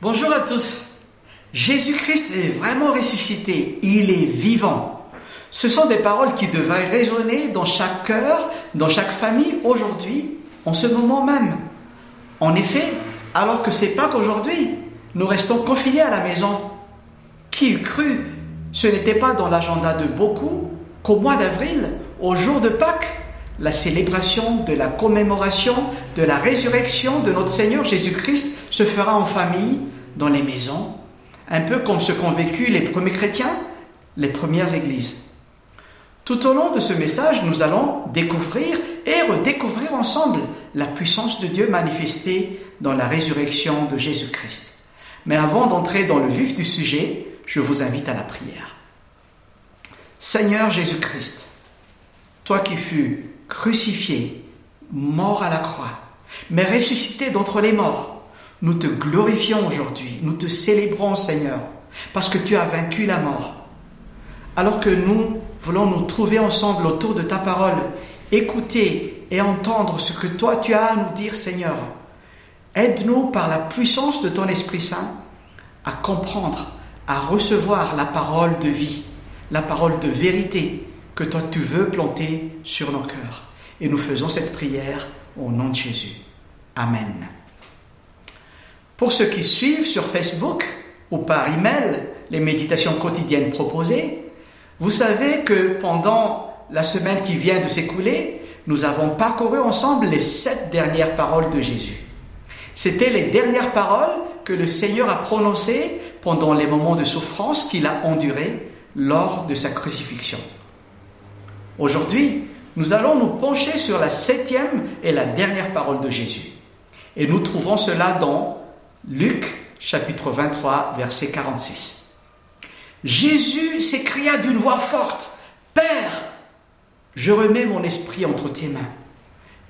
Bonjour à tous. Jésus-Christ est vraiment ressuscité. Il est vivant. Ce sont des paroles qui devraient résonner dans chaque cœur, dans chaque famille aujourd'hui, en ce moment même. En effet, alors que c'est pas qu'aujourd'hui, nous restons confinés à la maison. Qui eût cru? Ce n'était pas dans l'agenda de beaucoup qu'au mois d'avril, au jour de Pâques, la célébration de la commémoration de la résurrection de notre Seigneur Jésus-Christ se fera en famille, dans les maisons, un peu comme ce qu'ont vécu les premiers chrétiens, les premières églises. Tout au long de ce message, nous allons découvrir et redécouvrir ensemble la puissance de Dieu manifestée dans la résurrection de Jésus-Christ. Mais avant d'entrer dans le vif du sujet, je vous invite à la prière. Seigneur Jésus-Christ, toi qui fus crucifié, mort à la croix, mais ressuscité d'entre les morts, nous te glorifions aujourd'hui, nous te célébrons Seigneur, parce que tu as vaincu la mort. Alors que nous voulons nous trouver ensemble autour de ta parole, écouter et entendre ce que toi tu as à nous dire Seigneur, aide-nous par la puissance de ton Esprit Saint à comprendre, à recevoir la parole de vie, la parole de vérité que toi tu veux planter sur nos cœurs. Et nous faisons cette prière au nom de Jésus. Amen. Pour ceux qui suivent sur Facebook ou par email les méditations quotidiennes proposées, vous savez que pendant la semaine qui vient de s'écouler, nous avons parcouru ensemble les sept dernières paroles de Jésus. C'était les dernières paroles que le Seigneur a prononcées pendant les moments de souffrance qu'il a endurés lors de sa crucifixion. Aujourd'hui, nous allons nous pencher sur la septième et la dernière parole de Jésus. Et nous trouvons cela dans Luc chapitre 23, verset 46. Jésus s'écria d'une voix forte, Père, je remets mon esprit entre tes mains.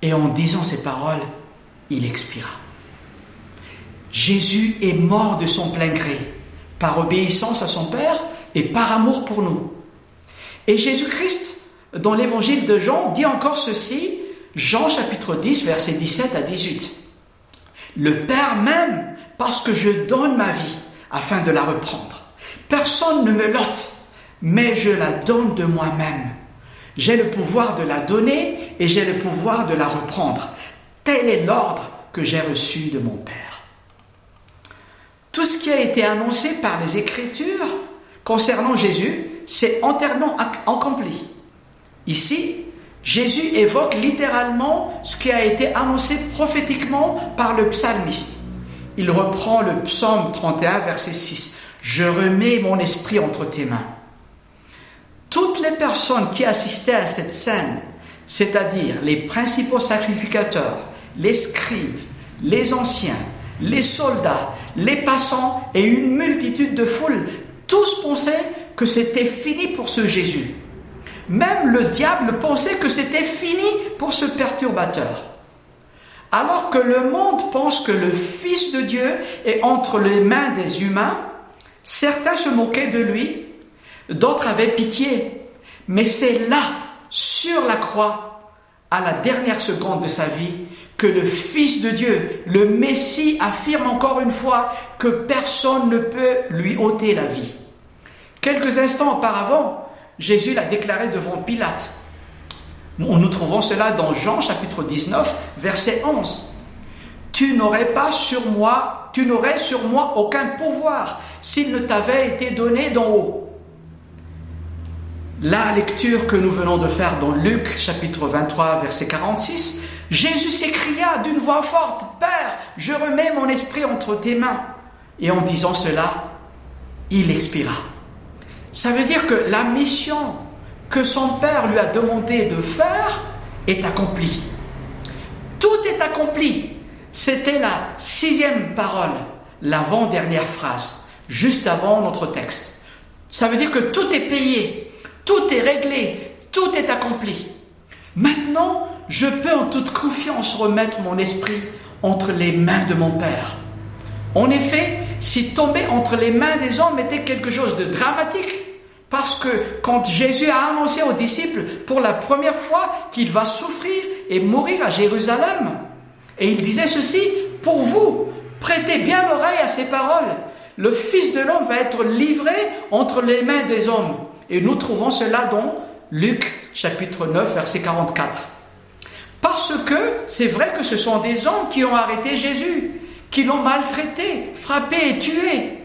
Et en disant ces paroles, il expira. Jésus est mort de son plein gré, par obéissance à son Père et par amour pour nous. Et Jésus-Christ dans l'évangile de Jean, dit encore ceci, Jean chapitre 10, verset 17 à 18. Le Père m'aime parce que je donne ma vie afin de la reprendre. Personne ne me l'ôte, mais je la donne de moi-même. J'ai le pouvoir de la donner et j'ai le pouvoir de la reprendre. Tel est l'ordre que j'ai reçu de mon Père. Tout ce qui a été annoncé par les Écritures concernant Jésus, c'est entièrement accompli. Ici, Jésus évoque littéralement ce qui a été annoncé prophétiquement par le psalmiste. Il reprend le psaume 31, verset 6. Je remets mon esprit entre tes mains. Toutes les personnes qui assistaient à cette scène, c'est-à-dire les principaux sacrificateurs, les scribes, les anciens, les soldats, les passants et une multitude de foules, tous pensaient que c'était fini pour ce Jésus. Même le diable pensait que c'était fini pour ce perturbateur. Alors que le monde pense que le Fils de Dieu est entre les mains des humains, certains se moquaient de lui, d'autres avaient pitié. Mais c'est là, sur la croix, à la dernière seconde de sa vie, que le Fils de Dieu, le Messie, affirme encore une fois que personne ne peut lui ôter la vie. Quelques instants auparavant, Jésus l'a déclaré devant Pilate. Nous trouvons cela dans Jean chapitre 19, verset 11. Tu n'aurais pas sur moi, tu n'aurais sur moi aucun pouvoir s'il ne t'avait été donné d'en haut. La lecture que nous venons de faire dans Luc chapitre 23, verset 46, Jésus s'écria d'une voix forte, Père, je remets mon esprit entre tes mains. Et en disant cela, il expira. Ça veut dire que la mission que son père lui a demandé de faire est accomplie. Tout est accompli. C'était la sixième parole, l'avant-dernière phrase, juste avant notre texte. Ça veut dire que tout est payé, tout est réglé, tout est accompli. Maintenant, je peux en toute confiance remettre mon esprit entre les mains de mon Père. En effet, si tomber entre les mains des hommes était quelque chose de dramatique, parce que quand Jésus a annoncé aux disciples pour la première fois qu'il va souffrir et mourir à Jérusalem, et il disait ceci, pour vous, Prêtez bien l'oreille à ces paroles. Le Fils de l'homme va être livré entre les mains des hommes. Et nous trouvons cela dans Luc chapitre 9 verset 44. Parce que c'est vrai que ce sont des hommes qui ont arrêté Jésus, qui l'ont maltraité, frappé et tué.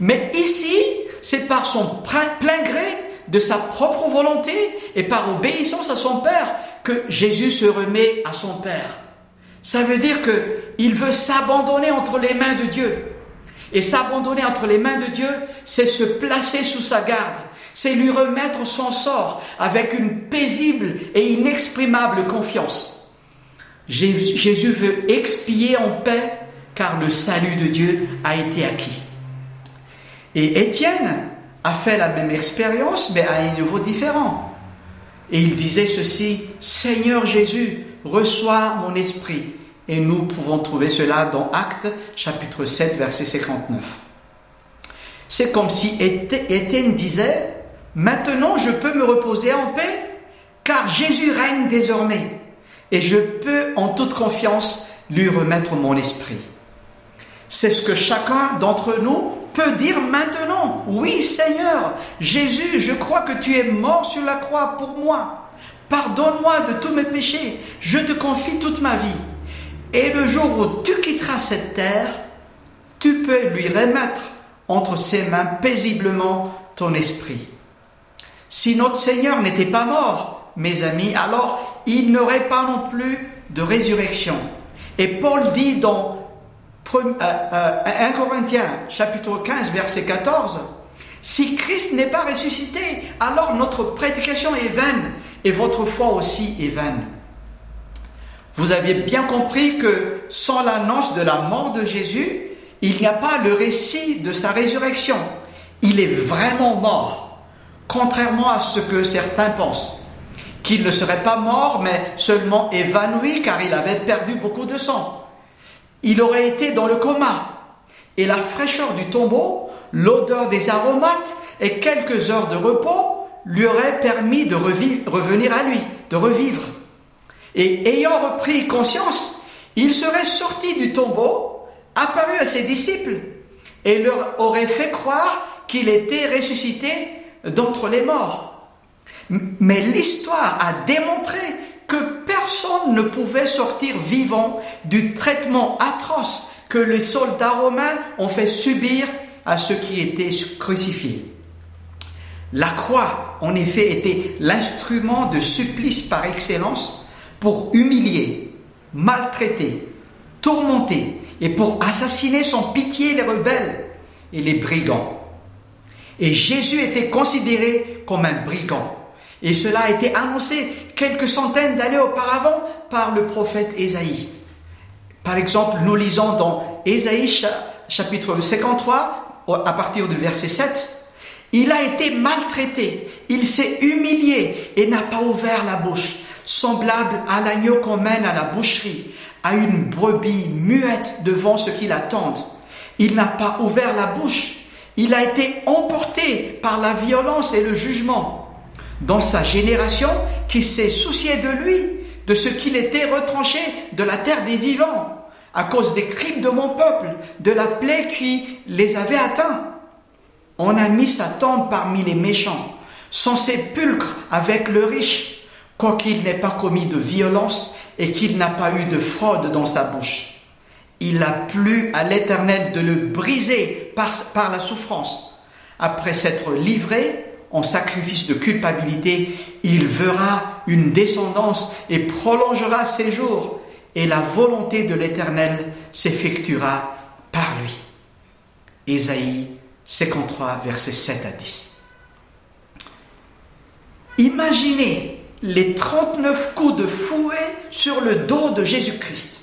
Mais ici, c'est par son plein gré, de sa propre volonté et par obéissance à son Père que Jésus se remet à son Père. Ça veut dire qu'il veut s'abandonner entre les mains de Dieu. Et s'abandonner entre les mains de Dieu, c'est se placer sous sa garde, c'est lui remettre son sort avec une paisible et inexprimable confiance. Jésus veut expier en paix car le salut de Dieu a été acquis. Et Étienne a fait la même expérience, mais à un niveau différent. Et il disait ceci, Seigneur Jésus, reçois mon esprit. Et nous pouvons trouver cela dans Actes chapitre 7, verset 59. C'est comme si Étienne disait, Maintenant je peux me reposer en paix, car Jésus règne désormais, et je peux en toute confiance lui remettre mon esprit. C'est ce que chacun d'entre nous peut dire maintenant, oui Seigneur, Jésus, je crois que tu es mort sur la croix pour moi. Pardonne-moi de tous mes péchés, je te confie toute ma vie. Et le jour où tu quitteras cette terre, tu peux lui remettre entre ses mains paisiblement ton esprit. Si notre Seigneur n'était pas mort, mes amis, alors il n'aurait pas non plus de résurrection. Et Paul dit dans 1 euh, euh, Corinthiens chapitre 15 verset 14, si Christ n'est pas ressuscité, alors notre prédication est vaine et votre foi aussi est vaine. Vous aviez bien compris que sans l'annonce de la mort de Jésus, il n'y a pas le récit de sa résurrection. Il est vraiment mort, contrairement à ce que certains pensent, qu'il ne serait pas mort, mais seulement évanoui car il avait perdu beaucoup de sang il aurait été dans le coma. Et la fraîcheur du tombeau, l'odeur des aromates et quelques heures de repos lui auraient permis de revenir à lui, de revivre. Et ayant repris conscience, il serait sorti du tombeau, apparu à ses disciples, et leur aurait fait croire qu'il était ressuscité d'entre les morts. Mais l'histoire a démontré que ne pouvait sortir vivant du traitement atroce que les soldats romains ont fait subir à ceux qui étaient crucifiés. La croix, en effet, était l'instrument de supplice par excellence pour humilier, maltraiter, tourmenter et pour assassiner sans pitié les rebelles et les brigands. Et Jésus était considéré comme un brigand. Et cela a été annoncé quelques centaines d'années auparavant par le prophète Ésaïe. Par exemple, nous lisons dans Ésaïe chapitre 53, à partir du verset 7, Il a été maltraité, il s'est humilié et n'a pas ouvert la bouche, semblable à l'agneau qu'on mène à la boucherie, à une brebis muette devant ce qui l'attendent. Il n'a pas ouvert la bouche, il a été emporté par la violence et le jugement dans sa génération qui s'est soucié de lui, de ce qu'il était retranché de la terre des vivants, à cause des crimes de mon peuple, de la plaie qui les avait atteints. On a mis sa tombe parmi les méchants, son sépulcre avec le riche, quoiqu'il n'ait pas commis de violence et qu'il n'a pas eu de fraude dans sa bouche. Il a plu à l'Éternel de le briser par, par la souffrance. Après s'être livré, en sacrifice de culpabilité, il verra une descendance et prolongera ses jours, et la volonté de l'Éternel s'effectuera par lui. Ésaïe 53, versets 7 à 10. Imaginez les 39 coups de fouet sur le dos de Jésus-Christ,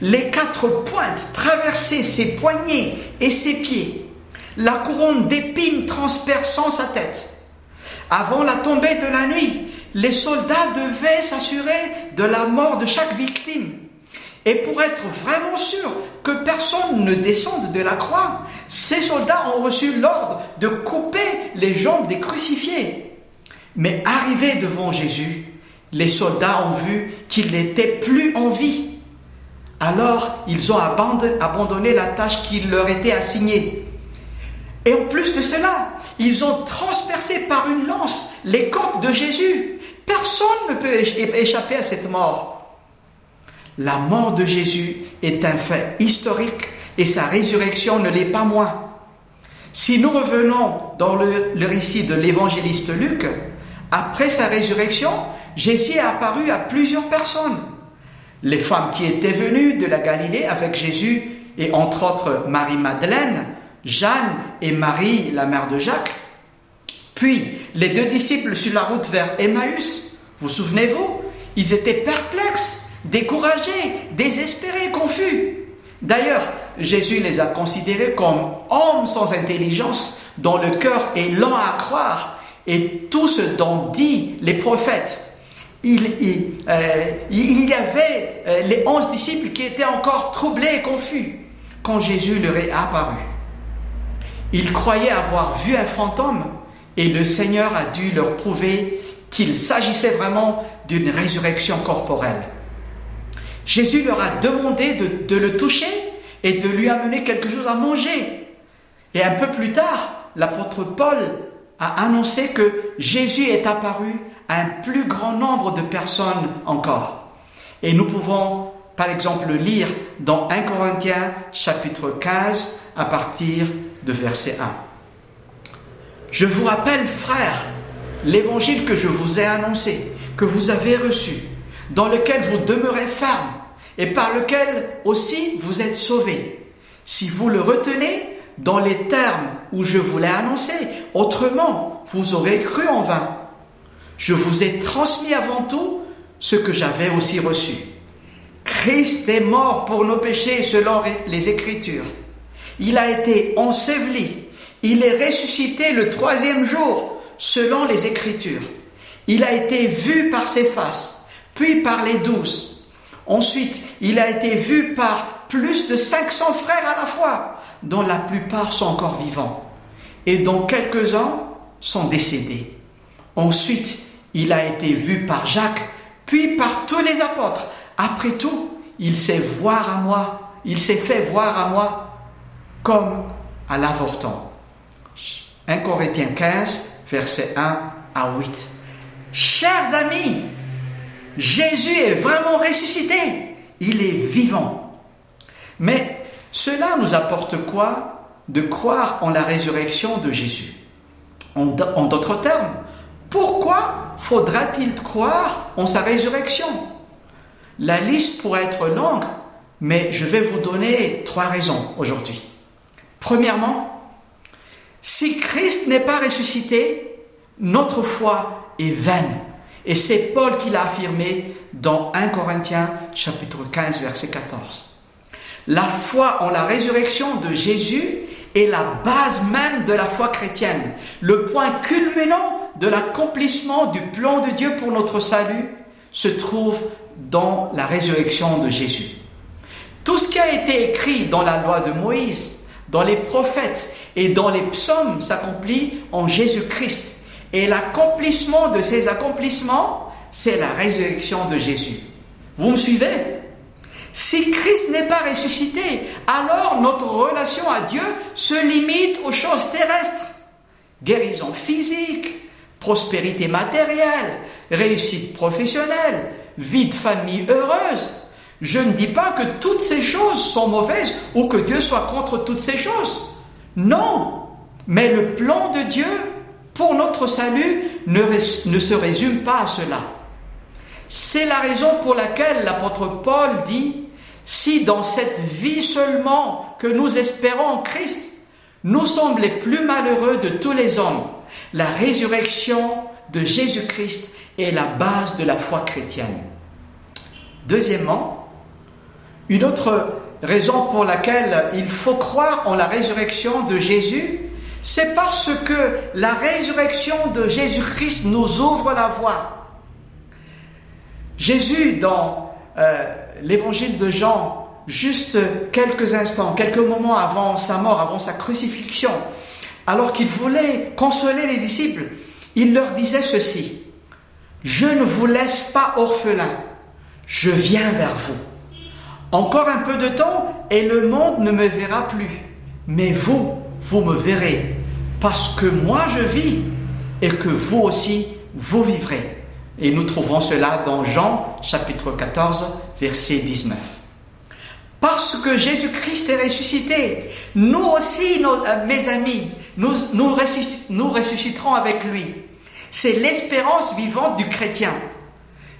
les quatre pointes traverser ses poignets et ses pieds, la couronne d'épines transperçant sa tête. Avant la tombée de la nuit, les soldats devaient s'assurer de la mort de chaque victime. Et pour être vraiment sûr que personne ne descende de la croix, ces soldats ont reçu l'ordre de couper les jambes des crucifiés. Mais arrivés devant Jésus, les soldats ont vu qu'il n'était plus en vie. Alors ils ont abandonné la tâche qui leur était assignée. Et en plus de cela, ils ont transpercé par une lance les côtes de Jésus. Personne ne peut échapper à cette mort. La mort de Jésus est un fait historique et sa résurrection ne l'est pas moins. Si nous revenons dans le, récit de l'évangéliste Luc, après sa résurrection, Jésus est apparu à plusieurs personnes. Les femmes qui étaient venues de la Galilée avec Jésus, et entre autres Marie-Madeleine, Jeanne et Marie, la mère de Jacques, puis les deux disciples sur la route vers Emmaüs, vous souvenez-vous? Ils étaient perplexes, découragés, désespérés, confus. D'ailleurs, Jésus les a considérés comme hommes sans intelligence, dont le cœur est lent à croire, et tout ce dont dit les prophètes. Il, euh, y avait euh, les onze disciples qui étaient encore troublés et confus quand Jésus leur est apparu. Ils croyaient avoir vu un fantôme et le Seigneur a dû leur prouver qu'il s'agissait vraiment d'une résurrection corporelle. Jésus leur a demandé de, le toucher et de lui amener quelque chose à manger. Et un peu plus tard, l'apôtre Paul a annoncé que Jésus est apparu à un plus grand nombre de personnes encore. Et nous pouvons, par exemple, le lire dans 1 Corinthiens chapitre 15 à partir de verset 1. Je vous rappelle, frères, l'évangile que je vous ai annoncé, que vous avez reçu, dans lequel vous demeurez ferme et par lequel aussi vous êtes sauvés. Si vous le retenez dans les termes où je vous l'ai annoncé, autrement vous aurez cru en vain. Je vous ai transmis avant tout ce que j'avais aussi reçu. Christ est mort pour nos péchés selon les Écritures. Il a été enseveli il est ressuscité le troisième jour, selon les Écritures. Il a été vu par ses faces, puis par les douze. Ensuite, il a été vu par plus de 500 frères à la fois, dont la plupart sont encore vivants, et dont quelques-uns sont décédés. Ensuite, il a été vu par Jacques, puis par tous les apôtres. Après tout, il s'est voir à moi, il s'est fait voir à moi comme à l'avorton. 1 Corinthiens 15, verset 1 à 8. Chers amis, Jésus est vraiment ressuscité. Il est vivant. Mais cela nous apporte quoi de croire en la résurrection de Jésus? En d'autres termes, pourquoi faudra-t-il croire en sa résurrection? La liste pourrait être longue, mais je vais vous donner trois raisons aujourd'hui. Premièrement, si Christ n'est pas ressuscité, notre foi est vaine. Et c'est Paul qui l'a affirmé dans 1 Corinthiens chapitre 15 verset 14. La foi en la résurrection de Jésus est la base même de la foi chrétienne, le point culminant de l'accomplissement du plan de Dieu pour notre salut se trouve dans la résurrection de Jésus. Tout ce qui a été écrit dans la loi de Moïse, dans les prophètes et dans les psaumes s'accomplit en Jésus-Christ. Et l'accomplissement de ces accomplissements, c'est la résurrection de Jésus. Vous me suivez? Si Christ n'est pas ressuscité, alors notre relation à Dieu se limite aux choses terrestres. Guérison physique, prospérité matérielle, réussite professionnelle, vie de famille heureuse. Je ne dis pas que toutes ces choses sont mauvaises ou que Dieu soit contre toutes ces choses. Non, mais le plan de Dieu pour notre salut ne, ne se résume pas à cela. C'est la raison pour laquelle l'apôtre Paul dit, si dans cette vie seulement que nous espérons en Christ, nous sommes les plus malheureux de tous les hommes, la résurrection de Jésus-Christ est la base de la foi chrétienne. Deuxièmement, une autre raison pour laquelle il faut croire en la résurrection de Jésus, c'est parce que la résurrection de Jésus-Christ nous ouvre la voie. Jésus, dans euh, l'évangile de Jean, juste quelques instants, quelques moments avant sa mort, avant sa crucifixion, alors qu'il voulait consoler les disciples, il leur disait ceci, Je ne vous laisse pas orphelins, je viens vers vous. Encore un peu de temps et le monde ne me verra plus. Mais vous, vous me verrez, parce que moi je vis et que vous aussi, vous vivrez. Et nous trouvons cela dans Jean chapitre 14, verset 19. Parce que Jésus-Christ est ressuscité, nous aussi, euh, mes amis, nous, nous, ressusciterons avec lui. C'est l'espérance vivante du chrétien.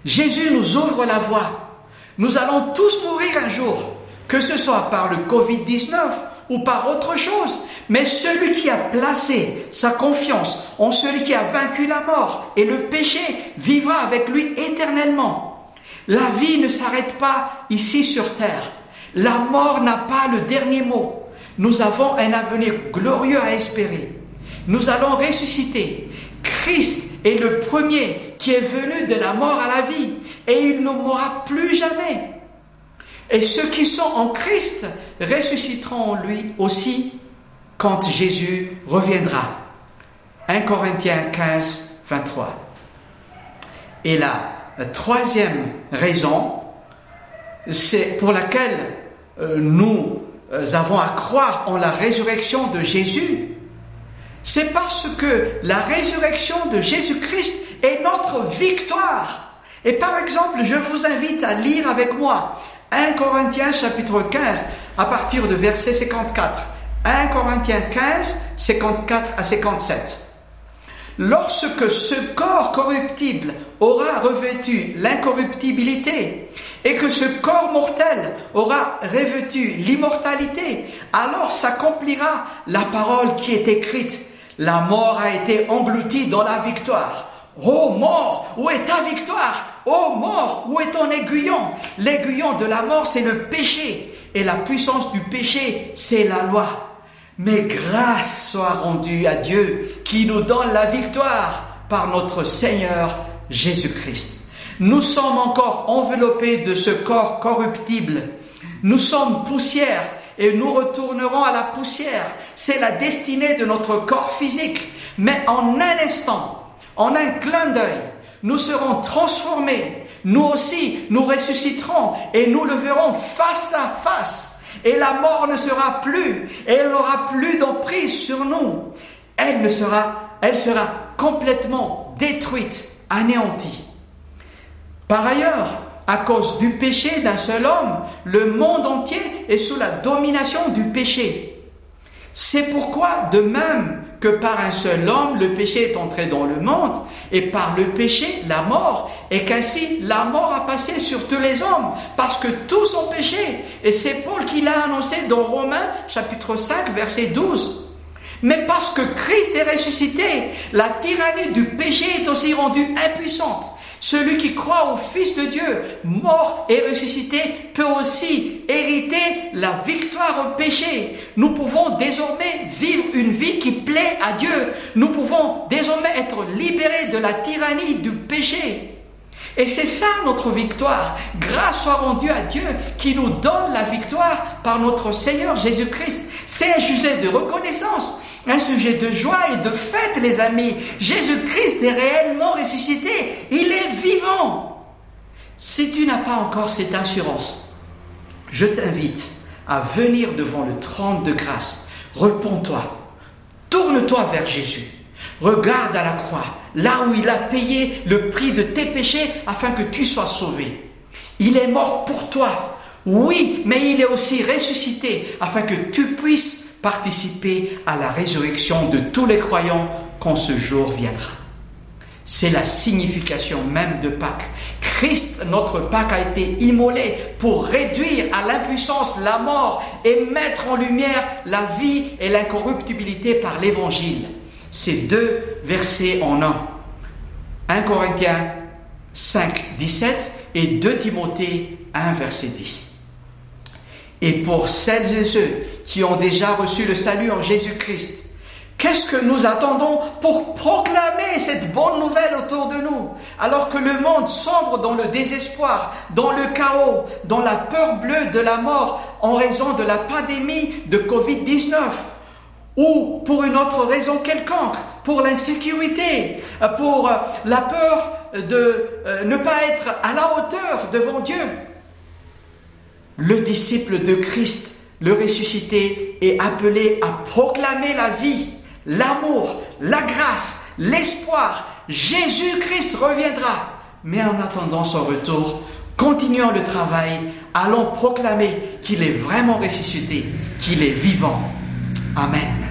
Jésus nous ouvre la voie. Nous allons tous mourir un jour, que ce soit par le Covid-19 ou par autre chose. Mais celui qui a placé sa confiance en celui qui a vaincu la mort et le péché vivra avec lui éternellement. La vie ne s'arrête pas ici sur terre. La mort n'a pas le dernier mot. Nous avons un avenir glorieux à espérer. Nous allons ressusciter. Christ est le premier qui est venu de la mort à la vie et il ne mourra plus jamais. Et ceux qui sont en Christ ressusciteront en lui aussi quand Jésus reviendra. 1 Corinthiens 15, 23. Et la troisième raison, c'est pour laquelle euh, nous avons à croire en la résurrection de Jésus, c'est parce que la résurrection de Jésus-Christ est notre victoire. Et par exemple, je vous invite à lire avec moi 1 Corinthiens chapitre 15 à partir de verset 54. 1 Corinthiens 15, 54 à 57. Lorsque ce corps corruptible aura revêtu l'incorruptibilité et que ce corps mortel aura revêtu l'immortalité, alors s'accomplira la parole qui est écrite. La mort a été engloutie dans la victoire. Ô mort, où est ta victoire? Ô mort, où est ton aiguillon? L'aiguillon de la mort, c'est le péché. Et la puissance du péché, c'est la loi. Mais grâce soit rendue à Dieu qui nous donne la victoire par notre Seigneur Jésus-Christ. Nous sommes encore enveloppés de ce corps corruptible. Nous sommes poussière et nous retournerons à la poussière. C'est la destinée de notre corps physique. Mais en un instant, en un clin d'œil, nous serons transformés. Nous aussi, nous ressusciterons et nous le verrons face à face et la mort ne sera plus, et elle n'aura plus d'emprise sur nous. Elle elle sera complètement détruite, anéantie. Par ailleurs, à cause du péché d'un seul homme, le monde entier est sous la domination du péché. C'est pourquoi, de même que par un seul homme, le péché est entré dans le monde, et par le péché, la mort, et qu'ainsi la mort a passé sur tous les hommes, parce que tous ont péché. Et c'est Paul qui l'a annoncé dans Romains chapitre 5, verset 12. Mais parce que Christ est ressuscité, la tyrannie du péché est aussi rendue impuissante. Celui qui croit au Fils de Dieu, mort et ressuscité, peut aussi hériter la victoire au péché. Nous pouvons désormais vivre une vie qui plaît à Dieu. Nous pouvons désormais être libérés de la tyrannie du péché. Et c'est ça notre victoire. Grâce soit rendue à Dieu qui nous donne la victoire par notre Seigneur Jésus-Christ. C'est un sujet de reconnaissance un sujet de joie et de fête, les amis. Jésus-Christ est réellement ressuscité. Il est vivant. Si tu n'as pas encore cette assurance, je t'invite à venir devant le trône de grâce. Repends-toi. Tourne-toi vers Jésus. Regarde à la croix, là où il a payé le prix de tes péchés afin que tu sois sauvé. Il est mort pour toi. Oui, mais il est aussi ressuscité afin que tu puisses participer à la résurrection de tous les croyants quand ce jour viendra. C'est la signification même de Pâques. Christ, notre Pâques, a été immolé pour réduire à l'impuissance la mort et mettre en lumière la vie et l'incorruptibilité par l'Évangile. C'est deux versets en un. 1 Corinthiens 5, 17 et 2 Timothée 1, verset 10. Et pour celles et ceux qui ont déjà reçu le salut en Jésus-Christ, qu'est-ce que nous attendons pour proclamer cette bonne nouvelle autour de nous alors que le monde sombre dans le désespoir, dans le chaos, dans la peur bleue de la mort en raison de la pandémie de Covid-19? Ou pour une autre raison quelconque, pour l'insécurité, pour la peur de euh, ne pas être à la hauteur devant Dieu? Le disciple de Christ, le ressuscité, est appelé à proclamer la vie, l'amour, la grâce, l'espoir. Jésus-Christ reviendra. Mais en attendant son retour, continuons le travail, allons proclamer qu'il est vraiment ressuscité, qu'il est vivant. Amen.